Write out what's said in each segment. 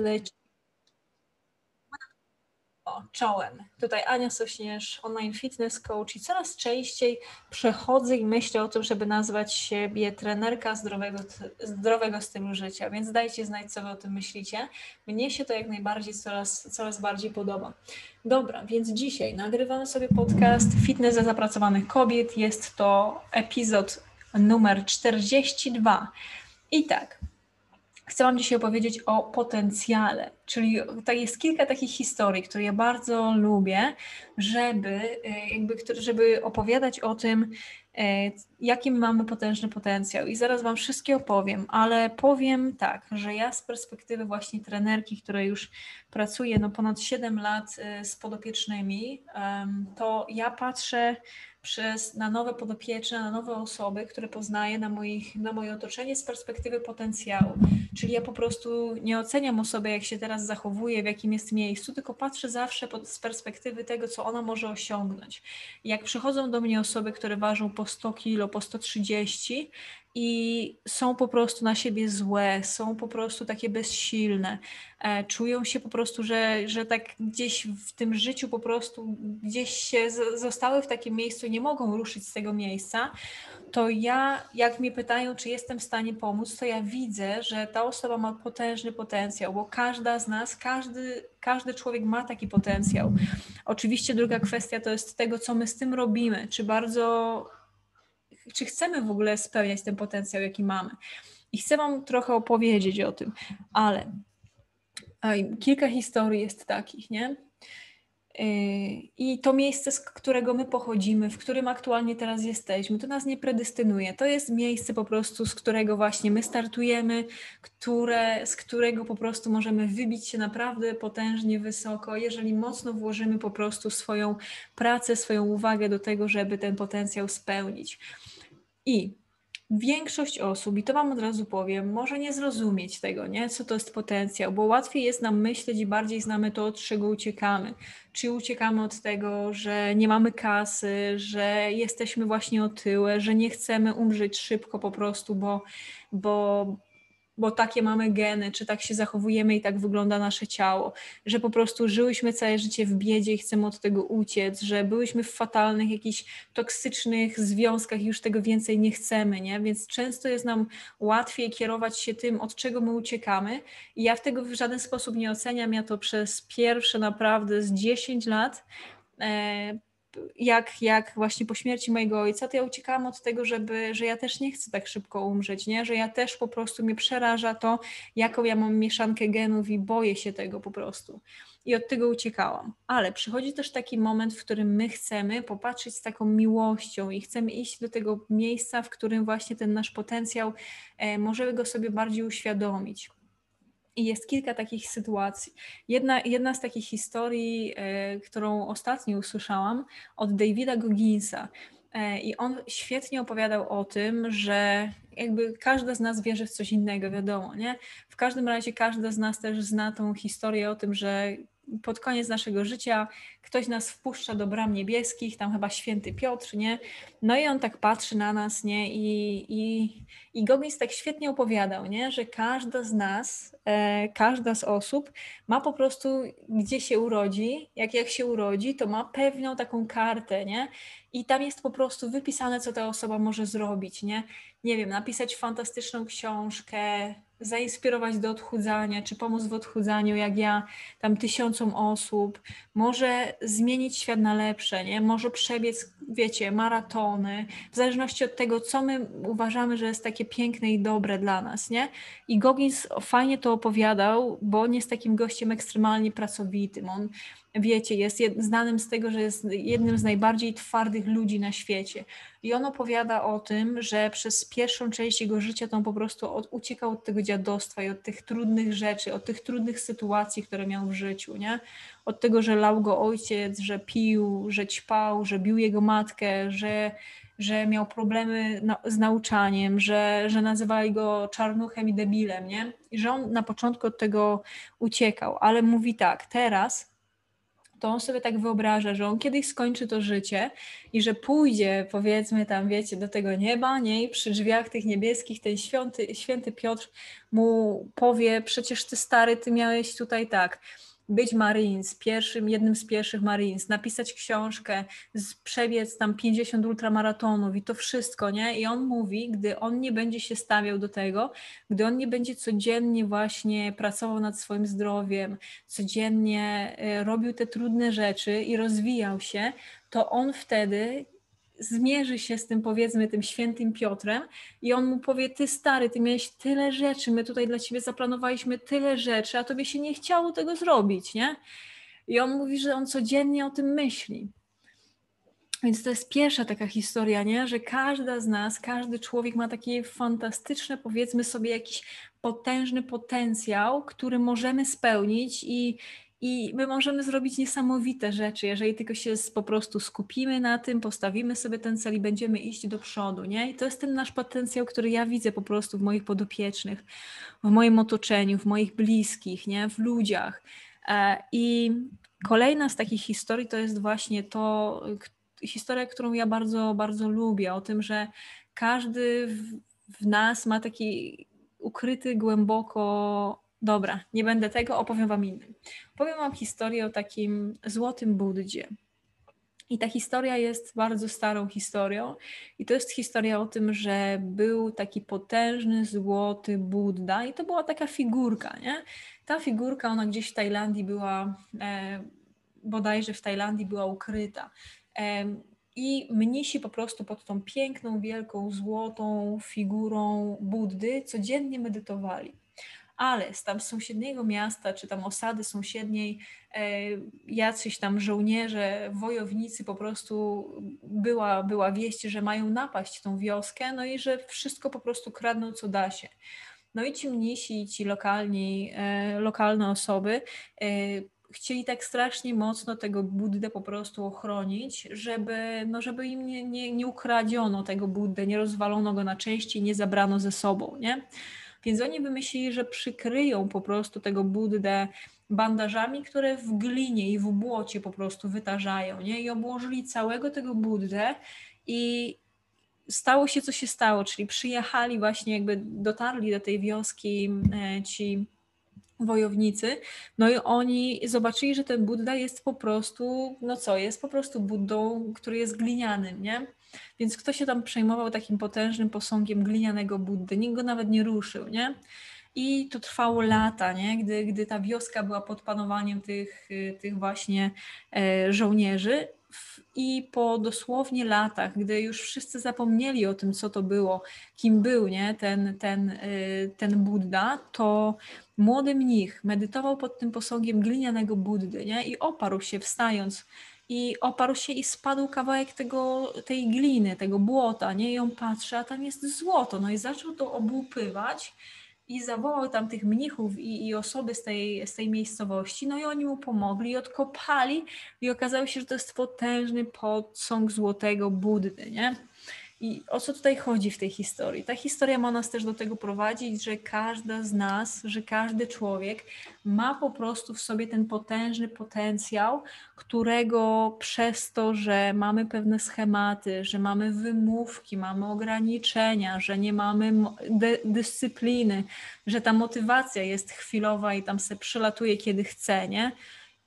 Leci o, czołem. Tutaj Ania Sośnierz, online fitness coach i coraz częściej przechodzę i myślę o tym, żeby nazwać siebie trenerka zdrowego, zdrowego stylu życia, więc dajcie znać, co wy o tym myślicie. Mnie się to jak najbardziej coraz, coraz bardziej podoba. Dobra, więc dzisiaj nagrywamy sobie podcast Fitness dla zapracowanych kobiet. Jest to epizod numer 42. I tak, Chcę Wam dzisiaj opowiedzieć o potencjale, czyli to jest kilka takich historii, które ja bardzo lubię, żeby, e, jakby, żeby opowiadać o tym, e, jakim mamy potężny potencjał. I zaraz Wam wszystkie opowiem, ale powiem tak, że ja z perspektywy właśnie trenerki, która już pracuje no ponad 7 lat e, z podopiecznymi, to ja patrzę przez, na nowe podopieczne, na nowe osoby, które poznaję na, moich, na moje otoczenie z perspektywy potencjału. Czyli ja po prostu nie oceniam osoby, jak się teraz zachowuje, w jakim jest miejscu, tylko patrzę zawsze pod, z perspektywy tego, co ona może osiągnąć. Jak przychodzą do mnie osoby, które ważą po 100 kilo, po 130, i są po prostu na siebie złe, są po prostu takie bezsilne, e, czują się po prostu, że, że tak gdzieś w tym życiu po prostu gdzieś się z, zostały w takim miejscu nie mogą ruszyć z tego miejsca, to ja, jak mnie pytają, czy jestem w stanie pomóc, to ja widzę, że ta osoba ma potężny potencjał, bo każda z nas, każdy, każdy człowiek ma taki potencjał. Oczywiście druga kwestia to jest tego, co my z tym robimy, czy bardzo czy chcemy w ogóle spełniać ten potencjał, jaki mamy. I chcę Wam trochę opowiedzieć o tym, ale kilka historii jest takich, nie? Yy, I to miejsce, z którego my pochodzimy, w którym aktualnie teraz jesteśmy, to nas nie predestynuje. To jest miejsce po prostu, z którego właśnie my startujemy, które, z którego po prostu możemy wybić się naprawdę potężnie wysoko, jeżeli mocno włożymy po prostu swoją pracę, swoją uwagę do tego, żeby ten potencjał spełnić. I większość osób, i to Wam od razu powiem, może nie zrozumieć tego, nie? co to jest potencjał, bo łatwiej jest nam myśleć i bardziej znamy to, od czego uciekamy. Czy uciekamy od tego, że nie mamy kasy, że jesteśmy właśnie otyłe, że nie chcemy umrzeć szybko po prostu, bo, bo, bo takie mamy geny, czy tak się zachowujemy i tak wygląda nasze ciało, że po prostu żyłyśmy całe życie w biedzie i chcemy od tego uciec, że byłyśmy w fatalnych, jakichś toksycznych związkach i już tego więcej nie chcemy, nie? Więc często jest nam łatwiej kierować się tym, od czego my uciekamy i ja w tego w żaden sposób nie oceniam, ja to przez pierwsze naprawdę z 10 lat e, jak, jak właśnie po śmierci mojego ojca, to ja uciekałam od tego, żeby, że ja też nie chcę tak szybko umrzeć, nie? że ja też po prostu mnie przeraża to, jaką ja mam mieszankę genów i boję się tego po prostu. I od tego uciekałam. Ale przychodzi też taki moment, w którym my chcemy popatrzeć z taką miłością i chcemy iść do tego miejsca, w którym właśnie ten nasz potencjał, e, możemy go sobie bardziej uświadomić. I jest kilka takich sytuacji. Jedna, jedna z takich historii, e, którą ostatnio usłyszałam od Davida Gogginsa. E, I on świetnie opowiadał o tym, że jakby każda z nas wierzy w coś innego, wiadomo, nie? W każdym razie każda z nas też zna tą historię o tym, że pod koniec naszego życia ktoś nas wpuszcza do bram niebieskich, tam chyba święty Piotr, nie? No i on tak patrzy na nas, nie? I, i, i Goggins tak świetnie opowiadał, nie? Że każda z nas, e, każda z osób ma po prostu, gdzie się urodzi, jak jak się urodzi, to ma pewną taką kartę, nie? I tam jest po prostu wypisane, co ta osoba może zrobić, nie? Nie wiem, napisać fantastyczną książkę, zainspirować do odchudzania, czy pomóc w odchudzaniu, jak ja, tam tysiącom osób, może zmienić świat na lepsze, nie? Może przebiec, wiecie, maratony, w zależności od tego, co my uważamy, że jest takie piękne i dobre dla nas, nie? I Goggins fajnie to opowiadał, bo on jest takim gościem ekstremalnie pracowitym. On wiecie, jest jed, znanym z tego, że jest jednym z najbardziej twardych ludzi na świecie. I on opowiada o tym, że przez pierwszą część jego życia to on po prostu od, uciekał od tego dziadostwa i od tych trudnych rzeczy, od tych trudnych sytuacji, które miał w życiu, nie? Od tego, że lał go ojciec, że pił, że ćpał, że bił jego matkę, że że miał problemy na, z nauczaniem, że, że nazywali go czarnuchem i debilem, nie? I że on na początku od tego uciekał, ale mówi tak, teraz to on sobie tak wyobraża, że on kiedyś skończy to życie i że pójdzie, powiedzmy tam, wiecie, do tego nieba, nie? I przy drzwiach tych niebieskich ten święty, święty Piotr mu powie, przecież ty stary, ty miałeś tutaj tak, być Marines, pierwszym, jednym z pierwszych Marines, napisać książkę, przebiec tam 50 ultramaratonów i to wszystko, nie? I on mówi, gdy on nie będzie się stawiał do tego, gdy on nie będzie codziennie właśnie pracował nad swoim zdrowiem, codziennie e, robił te trudne rzeczy i rozwijał się, to on wtedy zmierzy się z tym, powiedzmy, tym świętym Piotrem i on mu powie, ty stary, ty miałeś tyle rzeczy, my tutaj dla ciebie zaplanowaliśmy tyle rzeczy, a tobie się nie chciało tego zrobić, nie? I on mówi, że on codziennie o tym myśli. Więc to jest pierwsza taka historia, nie? że każda z nas, każdy człowiek ma takie fantastyczne, powiedzmy sobie, jakiś potężny potencjał, który możemy spełnić i, i my możemy zrobić niesamowite rzeczy, jeżeli tylko się po prostu skupimy na tym, postawimy sobie ten cel i będziemy iść do przodu, nie? I to jest ten nasz potencjał, który ja widzę po prostu w moich podopiecznych, w moim otoczeniu, w moich bliskich, nie? W ludziach. E, I kolejna z takich historii to jest właśnie to, historia, którą ja bardzo, bardzo lubię, o tym, że każdy w, w nas ma taki ukryty głęboko Dobra, nie będę tego, opowiem Wam innym. Powiem Wam historię o takim złotym Buddzie. I ta historia jest bardzo starą historią, i to jest historia o tym, że był taki potężny złoty Buddha, i to była taka figurka, nie? Ta figurka, ona gdzieś w Tajlandii była, e, bodajże w Tajlandii była ukryta. E, I mnisi po prostu pod tą piękną, wielką, złotą figurą Buddy codziennie medytowali ale z tam sąsiedniego miasta, czy tam osady sąsiedniej, e, jacyś tam żołnierze, wojownicy po prostu była, była wieść, że mają napaść tą wioskę, no i że wszystko po prostu kradną, co da się. No i ci mnisi, ci lokalni, e, lokalne osoby e, chcieli tak strasznie mocno tego Buddę po prostu ochronić, żeby, no żeby im nie, nie, nie ukradziono tego Buddę, nie rozwalono go na części, nie zabrano ze sobą, nie? Więc oni wymyślili, że przykryją po prostu tego Buddę bandażami, które w glinie i w błocie po prostu wytarzają, nie? I obłożyli całego tego Buddę i stało się, co się stało, czyli przyjechali właśnie, jakby dotarli do tej wioski e, ci wojownicy, no i oni zobaczyli, że ten Buddha jest po prostu, no co, jest po prostu Buddą, który jest glinianym, nie? Więc kto się tam przejmował takim potężnym posągiem glinianego Buddy? Nikt go nawet nie ruszył, nie? I to trwało lata, nie? Gdy, gdy ta wioska była pod panowaniem tych, tych właśnie e, żołnierzy. I po dosłownie latach, gdy już wszyscy zapomnieli o tym, co to było, kim był nie? Ten, ten, e, ten Buddha, to młody mnich medytował pod tym posągiem glinianego Buddy nie? i oparł się wstając i oparł się i spadł kawałek tego, tej gliny, tego błota, nie? I on patrzy, a tam jest złoto. No i zaczął to obłupywać i zawołał tam tych mnichów i, i osoby z tej, z tej miejscowości, no i oni mu pomogli odkopali i okazało się, że to jest potężny posąg złotego Buddy, nie? I o co tutaj chodzi w tej historii? Ta historia ma nas też do tego prowadzić, że każda z nas, że każdy człowiek ma po prostu w sobie ten potężny potencjał, którego przez to, że mamy pewne schematy, że mamy wymówki, mamy ograniczenia, że nie mamy dyscypliny, że ta motywacja jest chwilowa i tam se przylatuje kiedy chce, nie?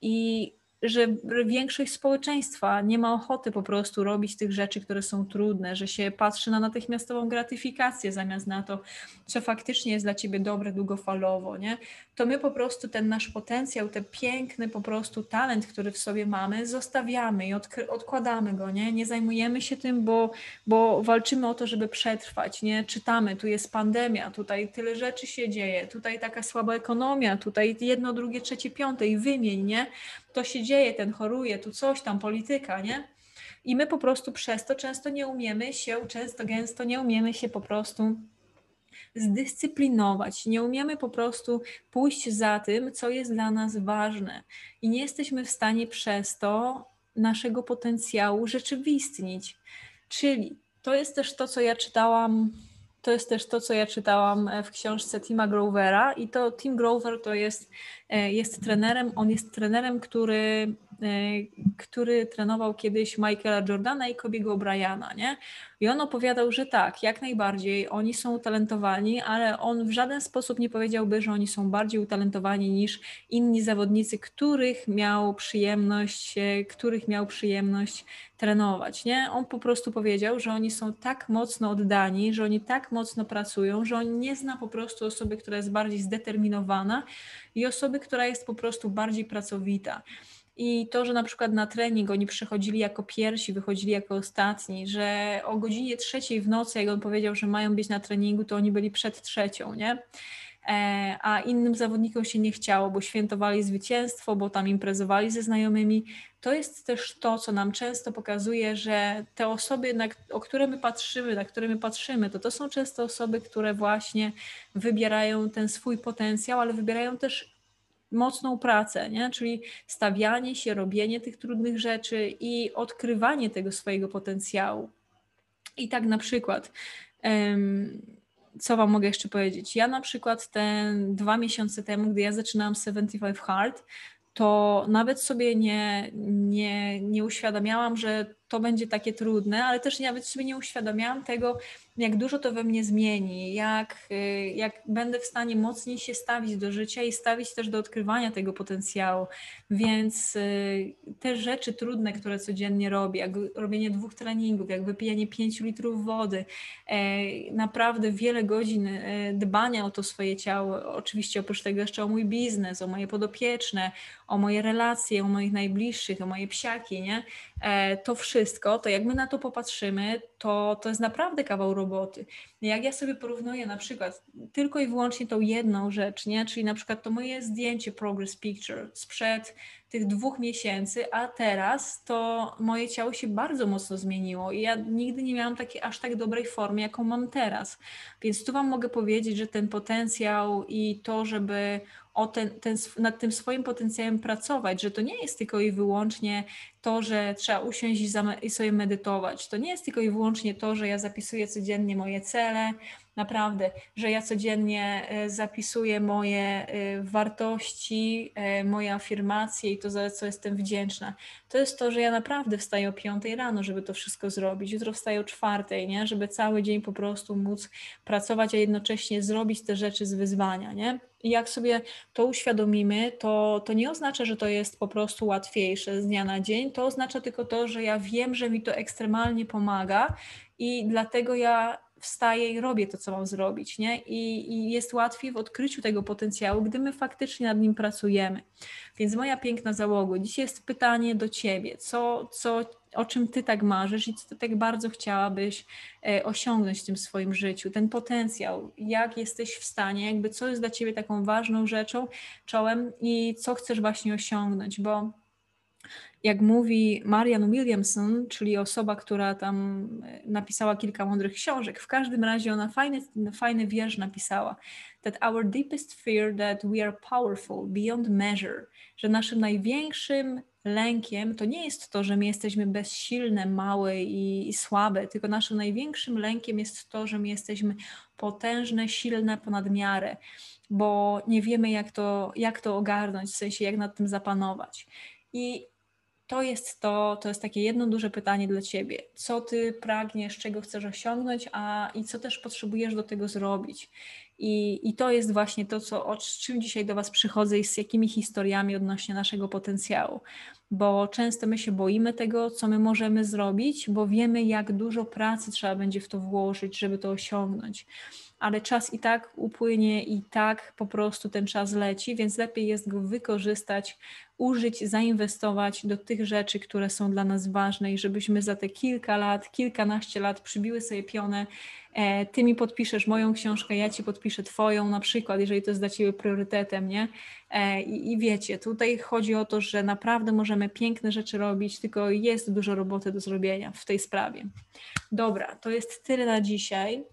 I że większość społeczeństwa nie ma ochoty po prostu robić tych rzeczy, które są trudne, że się patrzy na natychmiastową gratyfikację zamiast na to, co faktycznie jest dla ciebie dobre długofalowo, nie? To my po prostu ten nasz potencjał, ten piękny po prostu talent, który w sobie mamy, zostawiamy i odkładamy go, nie? Nie zajmujemy się tym, bo, bo walczymy o to, żeby przetrwać, nie? Czytamy, tu jest pandemia, tutaj tyle rzeczy się dzieje, tutaj taka słaba ekonomia, tutaj jedno, drugie, trzecie, piąte i wymień, nie? To się dzieje, ten choruje, tu coś tam, polityka, nie? I my po prostu przez to często nie umiemy się, często gęsto nie umiemy się po prostu zdyscyplinować. Nie umiemy po prostu pójść za tym, co jest dla nas ważne. I nie jesteśmy w stanie przez to naszego potencjału rzeczywistnić. Czyli to jest też to, co ja czytałam to jest też to, co ja czytałam e, w książce Tima Grovera i to Tim Grover to jest, e, jest trenerem, on jest trenerem, który, który trenował kiedyś Michaela Jordana i Kobiego Bryana, nie? I on opowiadał, że tak, jak najbardziej, oni są utalentowani, ale on w żaden sposób nie powiedziałby, że oni są bardziej utalentowani niż inni zawodnicy, których miał przyjemność, których miał przyjemność trenować, nie? On po prostu powiedział, że oni są tak mocno oddani, że oni tak mocno pracują, że on nie zna po prostu osoby, która jest bardziej zdeterminowana i osoby, która jest po prostu bardziej pracowita. I to, że na przykład na trening oni przychodzili jako pierwsi, wychodzili jako ostatni, że o godzinie trzeciej w nocy, jak on powiedział, że mają być na treningu, to oni byli przed trzecią, nie? E, a innym zawodnikom się nie chciało, bo świętowali zwycięstwo, bo tam imprezowali ze znajomymi. To jest też to, co nam często pokazuje, że te osoby, na, o które my patrzymy, na które my patrzymy, to to są często osoby, które właśnie wybierają ten swój potencjał, ale wybierają też mocną pracę, nie? czyli stawianie się, robienie tych trudnych rzeczy i odkrywanie tego swojego potencjału. I tak na przykład. Co Wam mogę jeszcze powiedzieć? Ja na przykład te dwa miesiące temu, gdy ja zaczynałam 75 Hard, to nawet sobie nie, nie, nie uświadamiałam, że to będzie takie trudne, ale też nawet sobie nie uświadamiałam tego, jak dużo to we mnie zmieni, jak, y, jak będę w stanie mocniej się stawić do życia i stawić też do odkrywania tego potencjału. Więc y, te rzeczy trudne, które codziennie robię, jak robienie dwóch treningów, jak wypijanie pięciu litrów wody, e, naprawdę wiele godzin e, dbania o to swoje ciało, oczywiście oprócz tego jeszcze o mój biznes, o moje podopieczne, o moje relacje, o moich najbliższych, o moje psiaki, nie? E, to wszystko, to jak my na to popatrzymy, to, to jest naprawdę kawał roboty. Jak ja sobie porównuję na przykład tylko i wyłącznie tą jedną rzecz, nie? czyli na przykład to moje zdjęcie Progress Picture sprzed tych dwóch miesięcy, a teraz to moje ciało się bardzo mocno zmieniło i ja nigdy nie miałam takiej aż tak dobrej formy, jaką mam teraz. Więc tu Wam mogę powiedzieć, że ten potencjał i to, żeby o ten, ten, nad tym swoim potencjałem pracować, że to nie jest tylko i wyłącznie to, że trzeba usiąść i, i sobie medytować. To nie jest tylko i wyłącznie to, że ja zapisuję codziennie moje cele, naprawdę, że ja codziennie e, zapisuję moje e, wartości, e, moje afirmacje i to, za co jestem wdzięczna. To jest to, że ja naprawdę wstaję o 5 rano, żeby to wszystko zrobić. Jutro wstaję o 4, nie? żeby cały dzień po prostu móc pracować, a jednocześnie zrobić te rzeczy z wyzwania. Nie? Jak sobie to uświadomimy, to, to nie oznacza, że to jest po prostu łatwiejsze z dnia na dzień. To oznacza tylko to, że ja wiem, że mi to ekstremalnie pomaga i dlatego ja wstaję i robię to, co mam zrobić, nie? I, I, jest łatwiej w odkryciu tego potencjału, gdy my faktycznie nad nim pracujemy. Więc moja piękna załoga, dzisiaj jest pytanie do Ciebie, co, co, o czym Ty tak marzysz i co Ty tak bardzo chciałabyś e, osiągnąć w tym swoim życiu, ten potencjał, jak jesteś w stanie, jakby co jest dla Ciebie taką ważną rzeczą, czołem i co chcesz właśnie osiągnąć, bo jak mówi Marian Williamson, czyli osoba, która tam e, napisała kilka mądrych książek, w każdym razie ona fajny, fajny wiersz napisała, that our deepest fear that we are powerful beyond measure, że naszym największym lękiem to nie jest to, że my jesteśmy bezsilne, małe i, i słabe, tylko naszym największym lękiem jest to, że my jesteśmy potężne, silne ponad miarę, bo nie wiemy, jak to, jak to ogarnąć, w sensie jak nad tym zapanować. I to jest to, to jest takie jedno duże pytanie dla ciebie. Co ty pragniesz, czego chcesz osiągnąć, a i co też potrzebujesz do tego zrobić. I, I to jest właśnie to, co, o czym dzisiaj do Was przychodzę i z jakimi historiami odnośnie naszego potencjału. Bo często my się boimy tego, co my możemy zrobić, bo wiemy, jak dużo pracy trzeba będzie w to włożyć, żeby to osiągnąć ale czas i tak upłynie i tak po prostu ten czas leci, więc lepiej jest go wykorzystać, użyć, zainwestować do tych rzeczy, które są dla nas ważne i żebyśmy za te kilka lat, kilkanaście lat przybiły sobie pionę. E, ty mi podpiszesz moją książkę, ja ci podpiszę twoją, na przykład, jeżeli to jest dla ciebie priorytetem, nie? E, I, I wiecie, tutaj chodzi o to, że naprawdę możemy piękne rzeczy robić, tylko jest dużo roboty do zrobienia w tej sprawie. Dobra, to jest tyle na dzisiaj.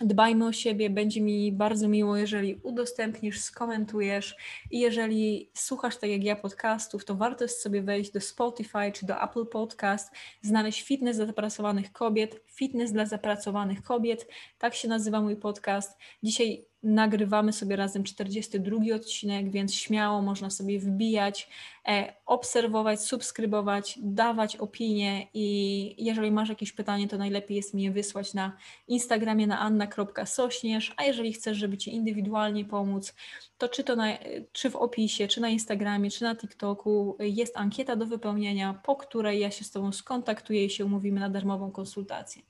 Dbajmy o siebie, będzie mi bardzo miło, jeżeli udostępnisz, skomentujesz i jeżeli słuchasz tak jak ja podcastów, to warto jest sobie wejść do Spotify czy do Apple Podcast, znaleźć fitness dla zapracowanych kobiet, fitness dla zapracowanych kobiet, tak się nazywa mój podcast. Dzisiaj nagrywamy sobie razem 42 odcinek, więc śmiało można sobie wbijać, e, obserwować, subskrybować, dawać opinie i jeżeli masz jakieś pytanie, to najlepiej jest mi je wysłać na Instagramie na anna.sośnierz, a jeżeli chcesz, żeby Ci indywidualnie pomóc, to czy to na, czy w opisie, czy na Instagramie, czy na TikToku jest ankieta do wypełnienia, po której ja się z Tobą skontaktuję i się umówimy na darmową konsultację.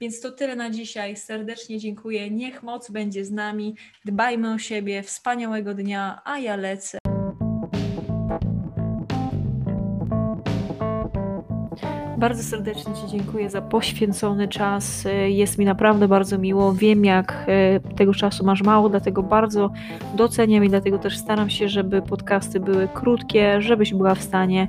Więc to tyle na dzisiaj. Serdecznie dziękuję. Niech moc będzie z nami. Dbajmy o siebie. Wspaniałego dnia, a ja lecę. Bardzo serdecznie Ci dziękuję za poświęcony czas. Jest mi naprawdę bardzo miło. Wiem, jak e, tego czasu masz mało, dlatego bardzo doceniam i dlatego też staram się, żeby podcasty były krótkie, żebyś była w stanie